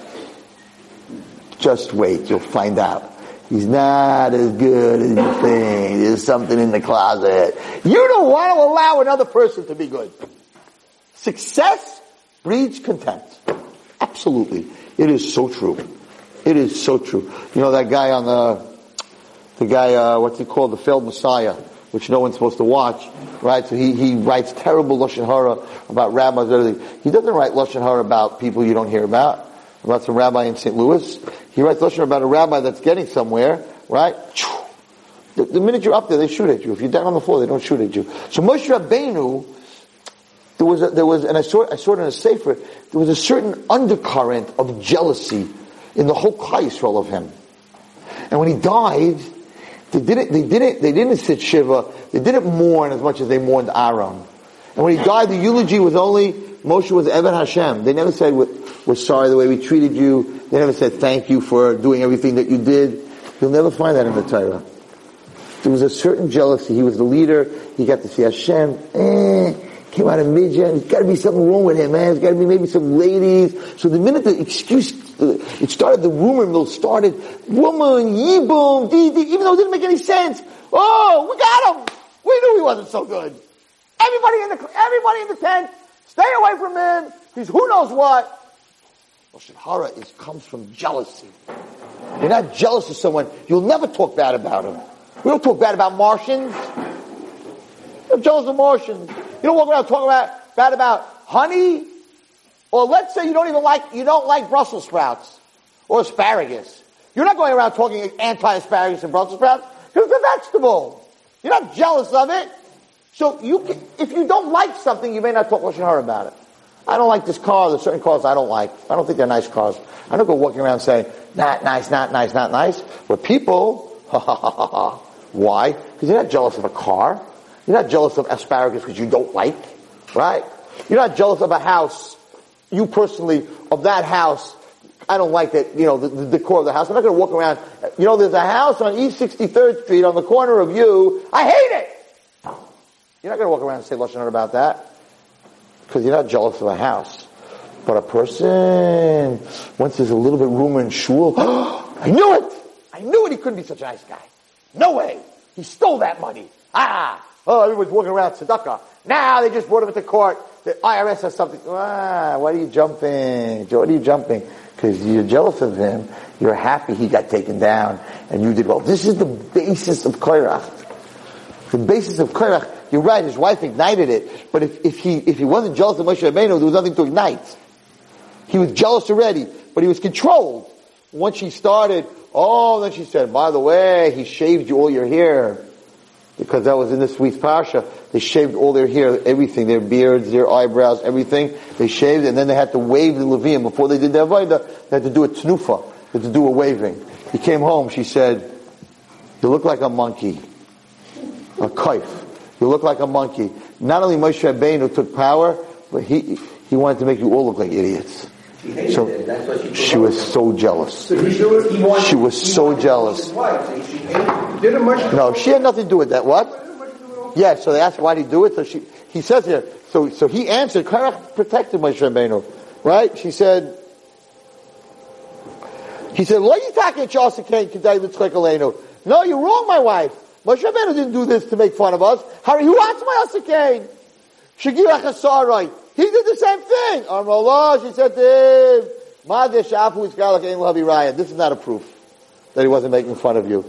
just wait, you'll find out. He's not as good as you think. There's something in the closet. You don't want to allow another person to be good. Success breeds contempt. Absolutely. It is so true. It is so true. You know that guy on the, the guy, uh, what's he called? The failed Messiah, which no one's supposed to watch, right? So he, he writes terrible Lashon Hara about rabbis and everything. He doesn't write Lashon Hara about people you don't hear about, about some rabbi in St. Louis. He writes Lashon Hara about a rabbi that's getting somewhere, right? The, the, minute you're up there, they shoot at you. If you're down on the floor, they don't shoot at you. So Moshe Rabbeinu, there was, a, there was, and I saw, I saw it in a sefer, there was a certain undercurrent of jealousy in the whole Klal Yisrael of him. And when he died, they didn't, they didn't, they didn't sit Shiva, they didn't mourn as much as they mourned Aaron. And when he died, the eulogy was only Moshe was Eved Hashem. They never said, we're sorry the way we treated you. They never said, thank you for doing everything that you did. You'll never find that in the Torah. There was a certain jealousy. He was the leader. He got to see Hashem. Eh, came out of Midian. There's got to be something wrong with him, man. There's got to be maybe some ladies. So the minute the excuse, it started, the rumor mill started, woman, yibum, even though it didn't make any sense. Oh, we got him. We knew he wasn't so good. Everybody in the, everybody in the tent, stay away from him. He's who knows what. Lashon hara is, comes from jealousy. You're not jealous of someone, you'll never talk bad about him. We don't talk bad about Martians. You're jealous of Martians. You don't walk around talking about, bad about honey. Or let's say you don't even like, you don't like Brussels sprouts or asparagus. You're not going around talking anti-asparagus and Brussels sprouts because it's a vegetable. You're not jealous of it. So you can, if you don't like something, you may not talk Lashon Hara about it. I don't like this car. There's certain cars I don't like. I don't think they're nice cars. I don't go walking around saying, not nice, not nice, not nice. But people, ha ha ha ha. Why? Because you're not jealous of a car. You're not jealous of asparagus because you don't like, right? You're not jealous of a house. You personally, of that house, I don't like that, you know, the, the decor of the house. I'm not going to walk around, you know, there's a house on East 63rd Street on the corner of you. I hate it! You're not going to walk around and say Lashon about that. Because you're not jealous of a house. But a person, once there's a little bit rumor in shul, I knew it! I knew it! He couldn't be such a nice guy. No way! He stole that money. Ah! Oh, everyone's walking around tzedakah. Now they just brought him into court. The IRS has something. Ah, why are you jumping? What are you jumping? Because you're jealous of him. You're happy he got taken down and you did well. This is the basis of Korach. The basis of Korach, you're right, his wife ignited it, but if, if he, if he wasn't jealous of Moshe Rabbeinu, there was nothing to ignite. He was jealous already, but he was controlled. Once she started, oh, then she said, by the way, he shaved you all your hair. Because that was in this week's parsha. They shaved all their hair, everything, their beards, their eyebrows, everything. They shaved, and then they had to wave the Leviim. Before they did their Avodah, they had to do a tnufa. They had to do a waving. He came home, she said, you look like a monkey. A kaif. You look like a monkey. Not only Moshe Rabbeinu took power, but he, he wanted to make you all look like idiots. She So she, she was so jealous. So he he wanted- She was so jealous. wife, so she hated- Did it. No, she had nothing to do with that. What? Yeah, so they asked why did he do it. So she, he says here, so, so he answered, Korach protected Moshe Rabbeinu. Right? She said, he said, Lo yitake chasa kein kedai l'tzchek aleinu. No, you're wrong, my wife. Moshe Rabbeinu didn't do this to make fun of us. Harry, who asked my asakain? Shagirach asarai. He did the same thing. Amrullah, she said to him, Ma deshafu iskalach ein lavi raya. This is not a proof that he wasn't making fun of you.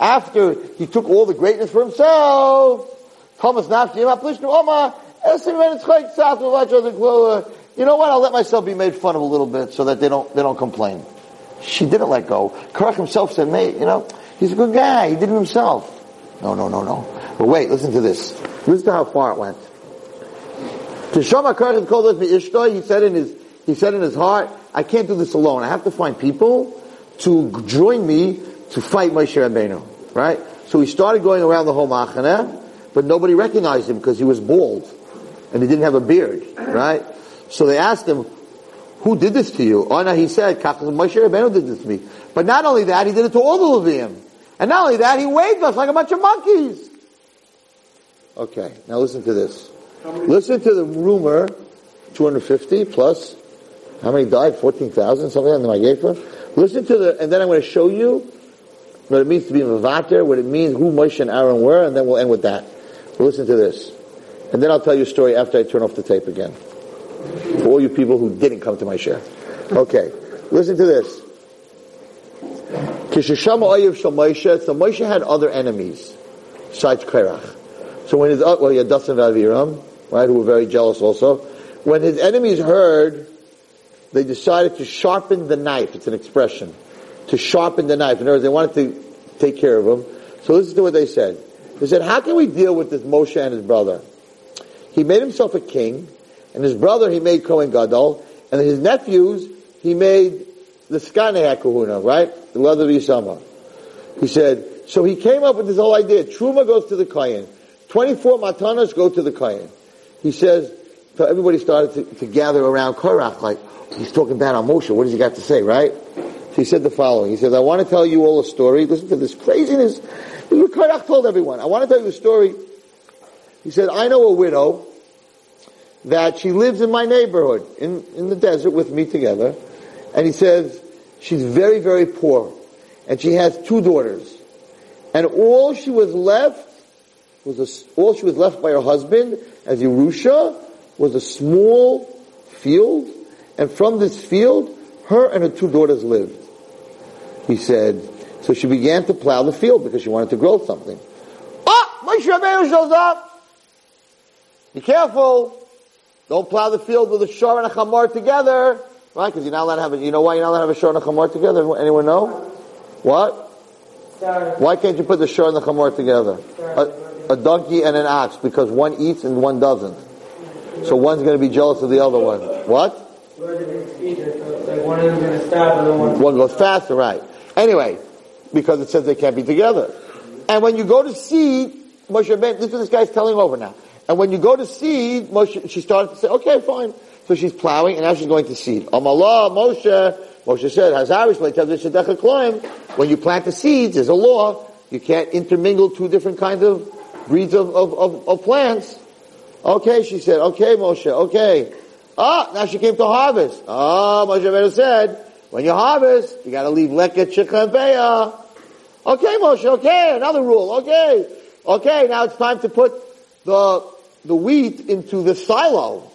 After he took all the greatness for himself, Thomas. You know what? I'll let myself be made fun of a little bit so that they don't, they don't complain. She didn't let go. Korach himself said, mate, you know, he's a good guy. He did it himself. No, no, no, no. But wait, listen to this. Listen to how far it went. To Shama Korach called us Ishtai, he said in his, he said in his heart, I can't do this alone. I have to find people to join me to fight Moshe Rabbeinu. Right? So he started going around the whole Machaneh, but nobody recognized him because he was bald. And he didn't have a beard. Right? So they asked him, who did this to you? Oh no, he said, Moshe Rabbeinu did this to me. But not only that, he did it to all the Leviim. And not only that, he waved us like a bunch of monkeys. Okay, now listen to this. Listen to the rumor, 250 plus, how many died? 14,000, something like that the Magefa. Listen to the, and then I'm going to show you what it means to be mevater, what it means, who Moshe and Aaron were, and then we'll end with that. Listen to this. And then I'll tell you a story after I turn off the tape again. For all you people who didn't come to my shiur. Okay, listen to this. So Moshe had other enemies, besides Korach. So when his, uh, well, he had Dasan and Aviram, right, who were very jealous also. When his enemies heard, they decided to sharpen the knife. It's an expression. To sharpen the knife. In other words, they wanted to take care of him. So listen to what they said. They said, how can we deal with this Moshe and his brother? He made himself a king, and his brother he made Kohen Gadol, and his nephews he made the Sganei HaKehuna, right? The leather of Yisama. He said, so he came up with this whole idea. Truma goes to the Kohen. 24 matanas go to the Kohen. He says, so everybody started to, to gather around Korach, like, he's talking bad on Moshe. What does he got to say, right? So he said the following. He says, I want to tell you all a story. Listen to this craziness. This is what Korach told everyone. I want to tell you a story. He said, I know a widow that she lives in my neighborhood, in, in the desert with me together. And he says, she's very, very poor. And she has two daughters. And all she was left was a, all she was left by her husband as Yerusha was a small field. And from this field, her and her two daughters lived. He said, so she began to plow the field because she wanted to grow something. Ah, Moshe Rabbeinu shows up. Be careful. Don't plow the field with a shor and a chamor together. Right? Because you're not allowed to have a, you know why you're not allowed to have a shor and a chamor together? Anyone know? What? Why can't you put the shor and the chamor together? A, a donkey and an ox, because one eats and one doesn't. So one's going to be jealous of the other one. What? One goes faster, right. Anyway, because it says they can't be together. And when you go to seed, Moshe Rabbeinu, this is this guy's telling over now. And when you go to seed, Moshe, she started to say, okay, fine. So she's plowing and now she's going to seed. Amalah, Moshe, Moshe said, Hazarish. When you plant the seeds, there's a law. You can't intermingle two different kinds of breeds of, of, of, of plants. Okay, she said, okay, Moshe, okay. Ah, now she came to harvest. Ah, Moshe Rabbeinu said, when you harvest, you gotta leave leket, shikha. Okay, Moshe, okay, another rule, okay. Okay, now it's time to put the, the wheat into the silo.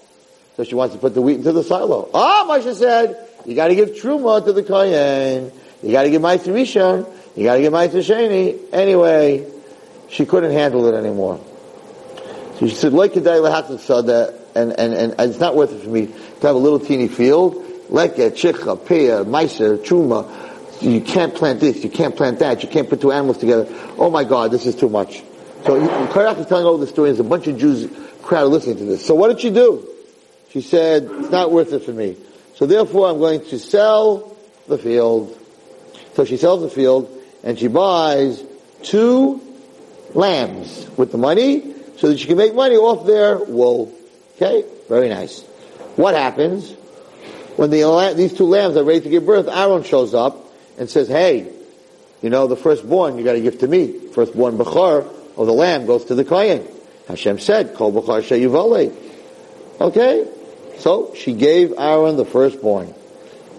So she wants to put the wheat into the silo. Ah, Moshe said, you gotta give truma to the kohen. You gotta give ma'aser rishon. You gotta give ma'aser sheni. Anyway, she couldn't handle it anymore. So she said, like Kedai Lahatzat Sada, and, and, and it's not worth it for me to have a little teeny field. Leket, Chicha, Peah, Meiser, Truma. You can't plant this, you can't plant that, you can't put two animals together. Oh my God, this is too much. So Korach is telling all the story, there's a bunch of Jews crowd listening to this. So what did she do? She said, it's not worth it for me. So therefore I'm going to sell the field. So she sells the field, and she buys two lambs with the money, so that she can make money off their wool. Okay? Very nice. What happens? When the, these two lambs are ready to give birth, Aaron shows up and says, hey, you know, the firstborn you gotta give to me. Firstborn Bechor of the lamb goes to the Kohen. Hashem said, Kol Bechor Sheyuvale. Okay? So, she gave Aaron the firstborn.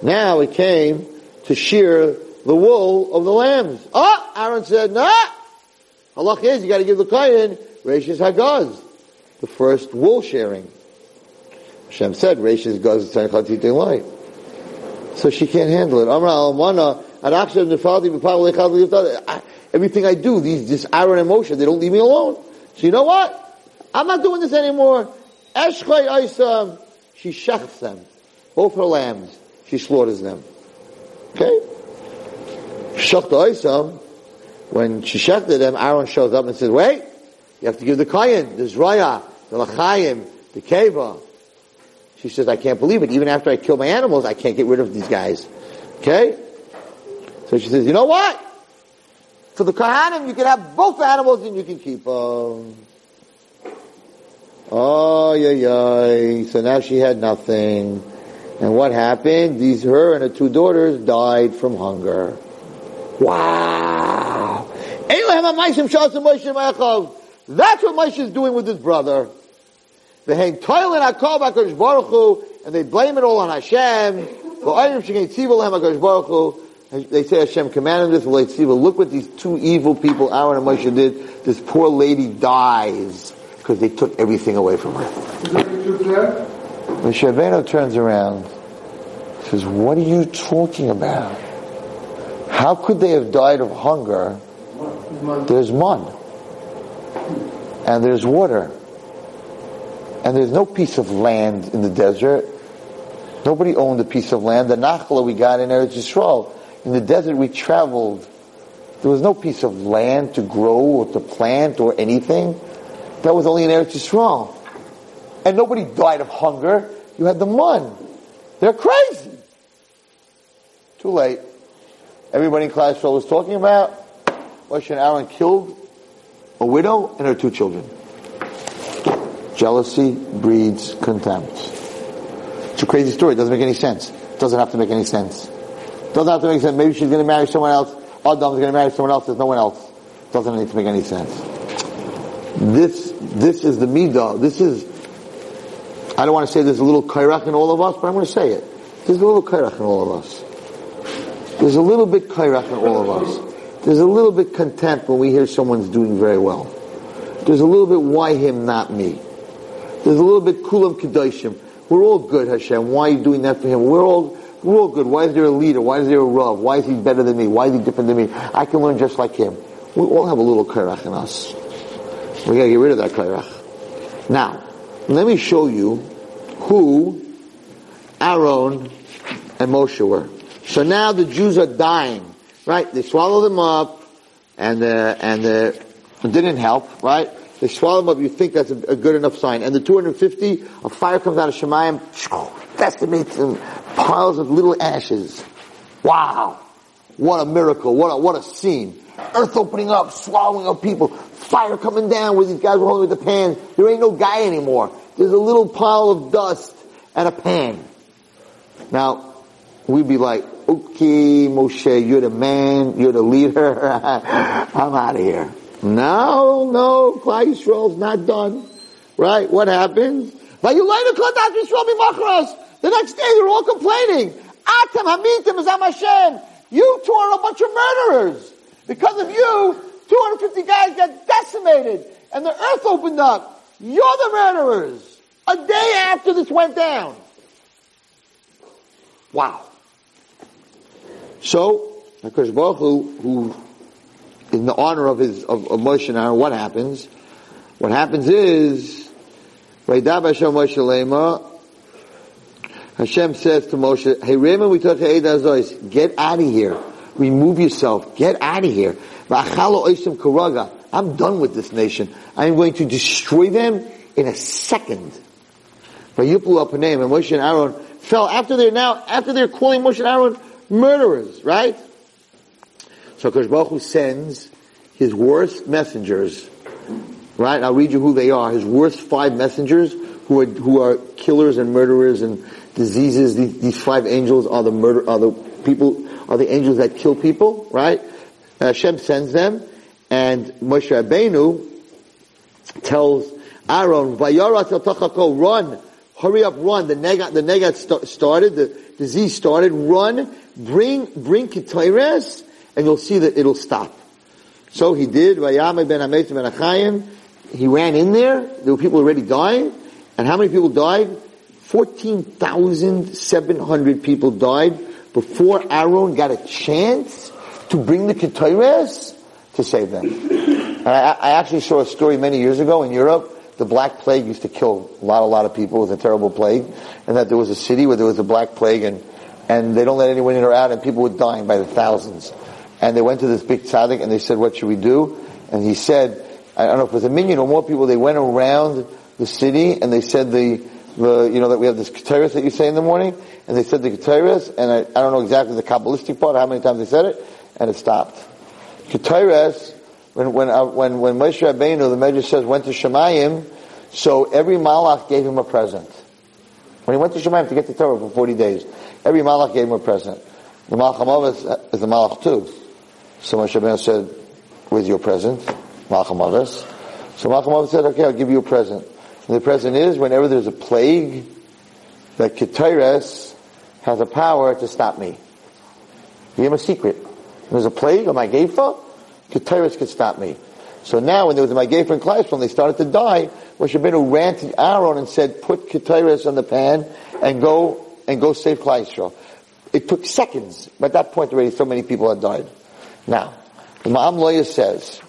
Now it came to shear the wool of the lambs. Ah! Aaron said, no! nah! Halach is, you gotta give the Kohen Rashis Hagaz, the first wool sharing. Hashem said, Rashis Hagaz Tzarech. So she can't handle it. Everything I do, these, this Aaron emotion, they don't leave me alone. So you know what? I'm not doing this anymore. She shechs them. Both her lambs, she slaughters them. Okay? Shechta Aisam, when she shechted them, Aaron shows up and says, wait, you have to give the Kohen, the Zraya, the Lachayim, the Keva. She says, I can't believe it. Even after I kill my animals, I can't get rid of these guys. Okay? So she says, you know what? For the Kohanim, you can have both animals and you can keep them. Oh, yeah, yeah. So now she had nothing. And what happened? These, her and her two daughters died from hunger. Wow. That's what Moshe is doing with his brother. They hang toil toilet akol b'akadosh baruch Hu, and they blame it all on Hashem. They say Hashem commanded this. Look what these two evil people, Aaron and Moshe, did. This poor lady dies because they took everything away from her. When Shaveno turns around, says, "What are you talking about? How could they have died of hunger? There's mun, and there's water." And there's no piece of land in the desert. Nobody owned a piece of land. The Nachla we got in Eretz Yisrael. In the desert we traveled. There was no piece of land to grow or to plant or anything. That was only in Eretz Yisrael. And nobody died of hunger. You had the mun. They're crazy. Too late. Everybody in Klal Yisrael was talking about Moshe and Aaron killed a widow and her two children. Jealousy breeds contempt. It's a crazy story. It doesn't make any sense. It doesn't have to make any sense. It doesn't have to make sense. Maybe she's going to marry someone else. Adam's going to marry someone else. There's no one else. It doesn't need to make any sense. This, this is the midah. This is, I don't want to say there's a little Korach in all of us, but I'm going to say it. There's a little Korach in all of us. There's a little bit Korach in all of us. There's a little bit contempt when we hear someone's doing very well. There's a little bit why him, not me. There's a little bit kulam kedoshim. We're all good, Hashem. Why are you doing that for him? We're all we're all good. Why is there a leader? Why is there a rav? Why is he better than me? Why is he different than me? I can learn just like him. We all have a little Korach in us. We gotta get rid of that Korach. Now, let me show you who Aaron and Moshe were. So now the Jews are dying, right? They swallow them up, and uh, and it didn't help, right? They swallow them up. You think that's a, a good enough sign, and the 250, a fire comes out of Shemayim, decimates them, piles of little ashes. Wow, what a miracle! What a what a scene! Earth opening up, swallowing up people, fire coming down where these guys were holding with the pan. There ain't no guy anymore. There's a little pile of dust and a pan. Now, we'd be like, okay, Moshe, you're the man, you're the leader, I'm out of here. No, no, Klal Yisrael's not done. Right? What happens? The next day they're all complaining. Atem hamitim Hashem. You two are a bunch of murderers. Because of you, 250 guys got decimated and the earth opened up. You're the murderers. A day after this went down. Wow. So, Hakadosh Baruch Hu, who, in the honor of his of, of Moshe and Aaron, what happens? What happens is, Vaidab Hashem Moshe Lema, Hashem says to Moshe, Hey Raymond, we took Azois, get out of here. Remove yourself. Get out of here. I'm done with this nation. I'm going to destroy them in a second. And Moshe and Aaron fell after they're now, after they're calling Moshe and Aaron murderers, right? So Kosh Baruch Hu sends his worst messengers, right? I'll read you who they are. His worst five messengers who are, who are killers and murderers and diseases. These, these five angels are the murder, are the people, are the angels that kill people, right? Hashem sends them and Moshe Rabbeinu tells Aaron, run, hurry up, run. The negat, the negat st- started, the disease started, run, bring, bring Ketores, and you'll see that it'll stop. So he did, ben ben Achayim, he ran in there, there were people already dying, and how many people died? 14,700 people died before Aaron got a chance to bring the Ketores to save them. And I, I actually saw a story many years ago in Europe the Black Plague used to kill a lot, a lot of people. It was a terrible plague. And that there was a city where there was a Black Plague and, and they don't let anyone in or out and people were dying by the thousands. And they went to this big tzaddik and they said, what should we do? And he said, I don't know if it was a million or more people, they went around the city and they said the, the, you know, that we have this Ketores that you say in the morning, and they said the Ketores, and I, I don't know exactly the Kabbalistic part, how many times they said it, and it stopped. Ketores, when, when, uh, when, when Moshe Rabbeinu, the Medrash says, went to Shemayim, so every Malach gave him a present. When he went to Shemayim to get the Torah for 40 days, every Malach gave him a present. The Malach HaMavis is the Malach too. So Moshe Rabbeinu said, with your present, Malach HaMavis. So Malach HaMavis said, okay, I'll give you a present. And the present is, whenever there's a plague, that Ketores has a power to stop me. Give him a secret. There's a plague on my Gefa, Ketores could stop me. So now when there was a Magay and Kleistrom, they started to die. Moshe Rabbeinu ran to Aaron and said, put Ketores on the pan and go, and go save Kleistrom. It took seconds, but at that point already so many people had died. Now, the Ma'am lawyer says,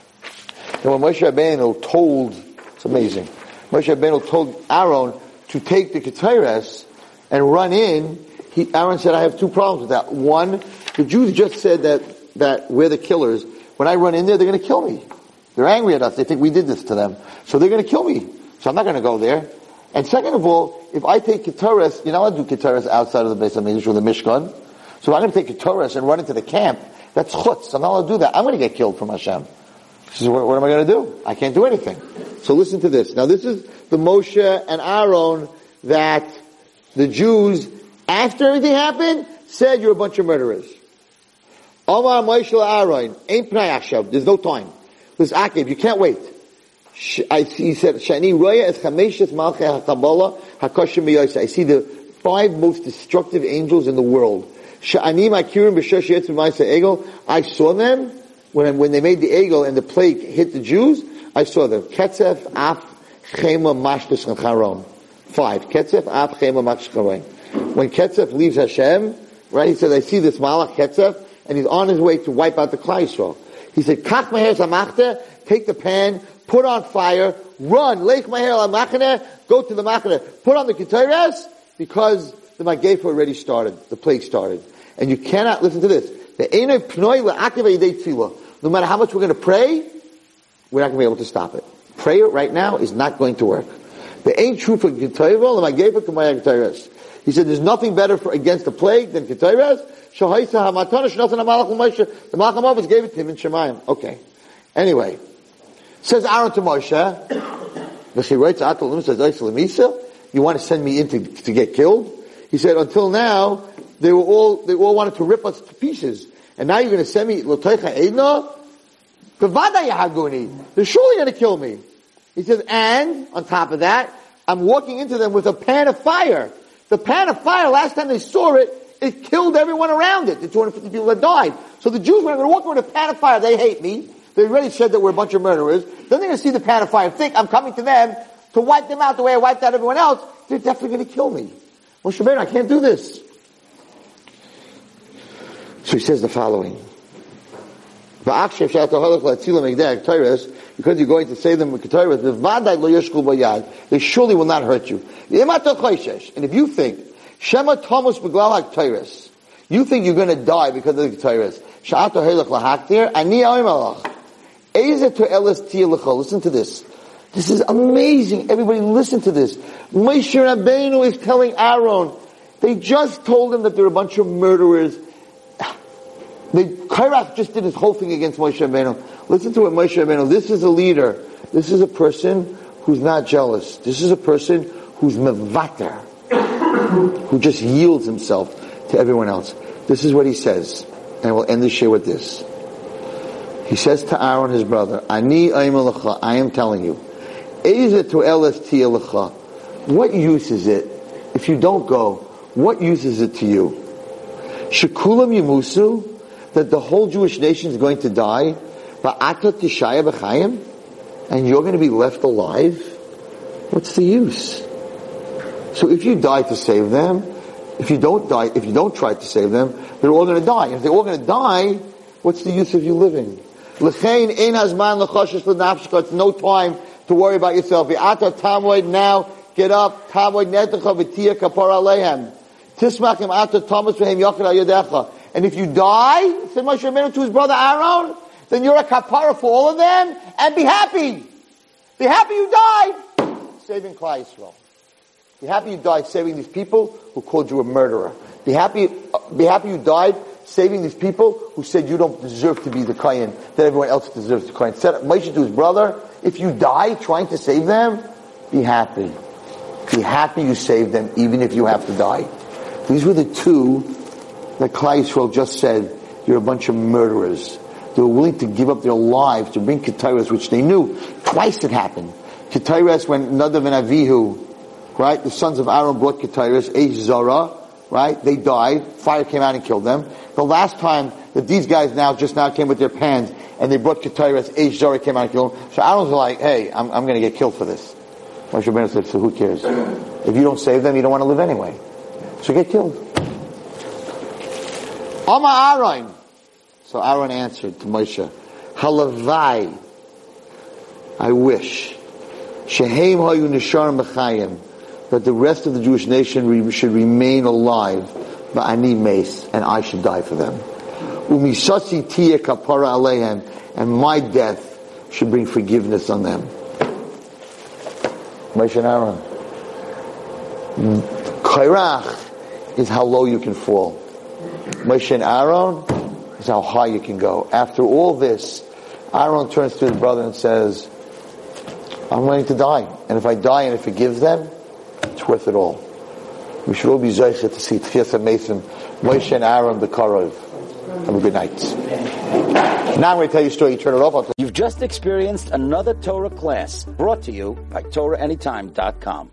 that when Moshe Rabbeinu told, it's amazing, Moshe Rabbeinu told Aaron to take the Ketores and run in, he, Aaron said, I have two problems with that. One, the Jews just said that, that we're the killers. When I run in there, they're going to kill me. They're angry at us. They think we did this to them. So they're going to kill me. So I'm not going to go there. And second of all, if I take Ketores, you're not allowed to do Ketores outside of the base of the Mishkan. So I'm going to take Ketores and run into the camp. That's chutz. I'm not allowed to do that. I'm going to get killed from Hashem. She says, what, what am I going to do? I can't do anything. So listen to this. Now this is the Moshe and Aaron that the Jews, after everything happened, said you're a bunch of murderers. Omar Moshe Aaron, ain't pnei. There's no time. This Akiv, you can't wait. I see, he said, Shani Roya es chameshes malchei hakabala hakoshim miyosa. I see the five most destructive angels in the world. Shani makirim b'shosh yetz b'maisa egel. I saw them when, when they made the egel and the plague hit the Jews. I saw them. Ketzef, Af, Chema, Mashchis, and Charon. Five. Ketzef, Af, Chema, Mashchis, Charon. When Ketzef leaves Hashem, right, he said, I see this Malach Ketzef, and he's on his way to wipe out the Klal Yisrael. He said, Kach Meher Zamachte, take the pan, put on fire, run, Lech Meher Lamachane, go to the Machane, put on the Ketores, because the Magefa already started, the plague started. And you cannot, listen to this, the Einoi Pnoi La'akiv Yidei Tzilah. No matter how much we're going to pray, we're not going to be able to stop it. Prayer right now is not going to work. The ain't true for Ketayvel, it to my Ketayres. He said, there's nothing better for, against the plague than Ketayres. Shahaisa hamatonish, nothing. The Malach gave it to him in Shemayim. Okay. Anyway. Says Aaron to Moshe, says, you want to send me in to, to get killed? He said, until now, they were all, they all wanted to rip us to pieces. And now you're going to send me, L'toicha Eidna? They're surely going to kill me. He says, and, on top of that, I'm walking into them with a pan of fire. The pan of fire, last time they saw it, it killed everyone around it, the 250 people that died. So the Jews were going to walk with a pan of fire. They hate me. They already said that we're a bunch of murderers. Then they're going to see the pan of fire, think I'm coming to them to wipe them out the way I wiped out everyone else. They're definitely going to kill me. Well, Shabbat, I can't do this. So he says the following. Because you're going to save them with Ketores, they surely will not hurt you. And if you think, Shema Thomas Beglal HaKetores, you think you're going to die because of the Ketores, Listen to this. This is amazing. Everybody listen to this. Moshe Rabbeinu is telling Aaron, they just told him that they're a bunch of murderers. The Korach just did his whole thing against Moshe Rabbeinu. Listen to what Moshe Rabbeinu, this is a leader. This is a person who's not jealous. This is a person who's mevater. who just yields himself to everyone else. This is what he says. And we'll end the shiur with this. He says to Aaron, his brother, Ani I am telling you, What use is it if you don't go? What use is it to you? Shekulam Yamusu, that the whole Jewish nation is going to die, and you're going to be left alive? What's the use? So if you die to save them, if you don't die, if you don't try to save them, they're all going to die. If they're all going to die, what's the use of you living? It's no time to worry about yourself. Now, get up. And if you die, said Moshe Rabbeinu to his brother Aaron, then you're a kapara for all of them, and be happy. Be happy you died, saving Klal Yisrael. Be happy you died saving these people who called you a murderer. Be happy, uh, be happy you died saving these people who said you don't deserve to be the Kohen, that everyone else deserves to Kohen. Said Moshe to his brother, if you die trying to save them, be happy. Be happy you saved them, even if you have to die. These were the two that Klal Yisrael just said, you're a bunch of murderers. They were willing to give up their lives to bring Ketores, which they knew twice it happened. Ketores when Nadav and Avihu, right, the sons of Aaron brought Ketores, Eish Zara, right, they died, fire came out and killed them. The last time that these guys now, just now came with their pans, and they brought Eish Zara came out and killed them. So Aaron's like, hey, I'm, I'm gonna get killed for this. Moshe Rabbeinu said, so who cares? If you don't save them, you don't want to live anyway. So get killed. Ama Aaron. So Aaron answered to Moshe, Halavai, I wish, Shehem hayu nishar mechayim, that the rest of the Jewish nation should remain alive, but I need mace, and I should die for them. Umishasi tiye kapara alehem, and my death should bring forgiveness on them. Moshe and Aaron. Korach is how low you can fall. Moshe and Aaron is how high you can go. After all this, Aaron turns to his brother and says, I'm willing to die. And if I die and it forgives them, it's worth it all. We should all be zeichet to see Tchias Mason, Moshe and Aaron, the Karov. Have a good night. Now I'm going to tell you a story. You turn it off. You've just experienced another Torah class brought to you by TorahAnytime.com.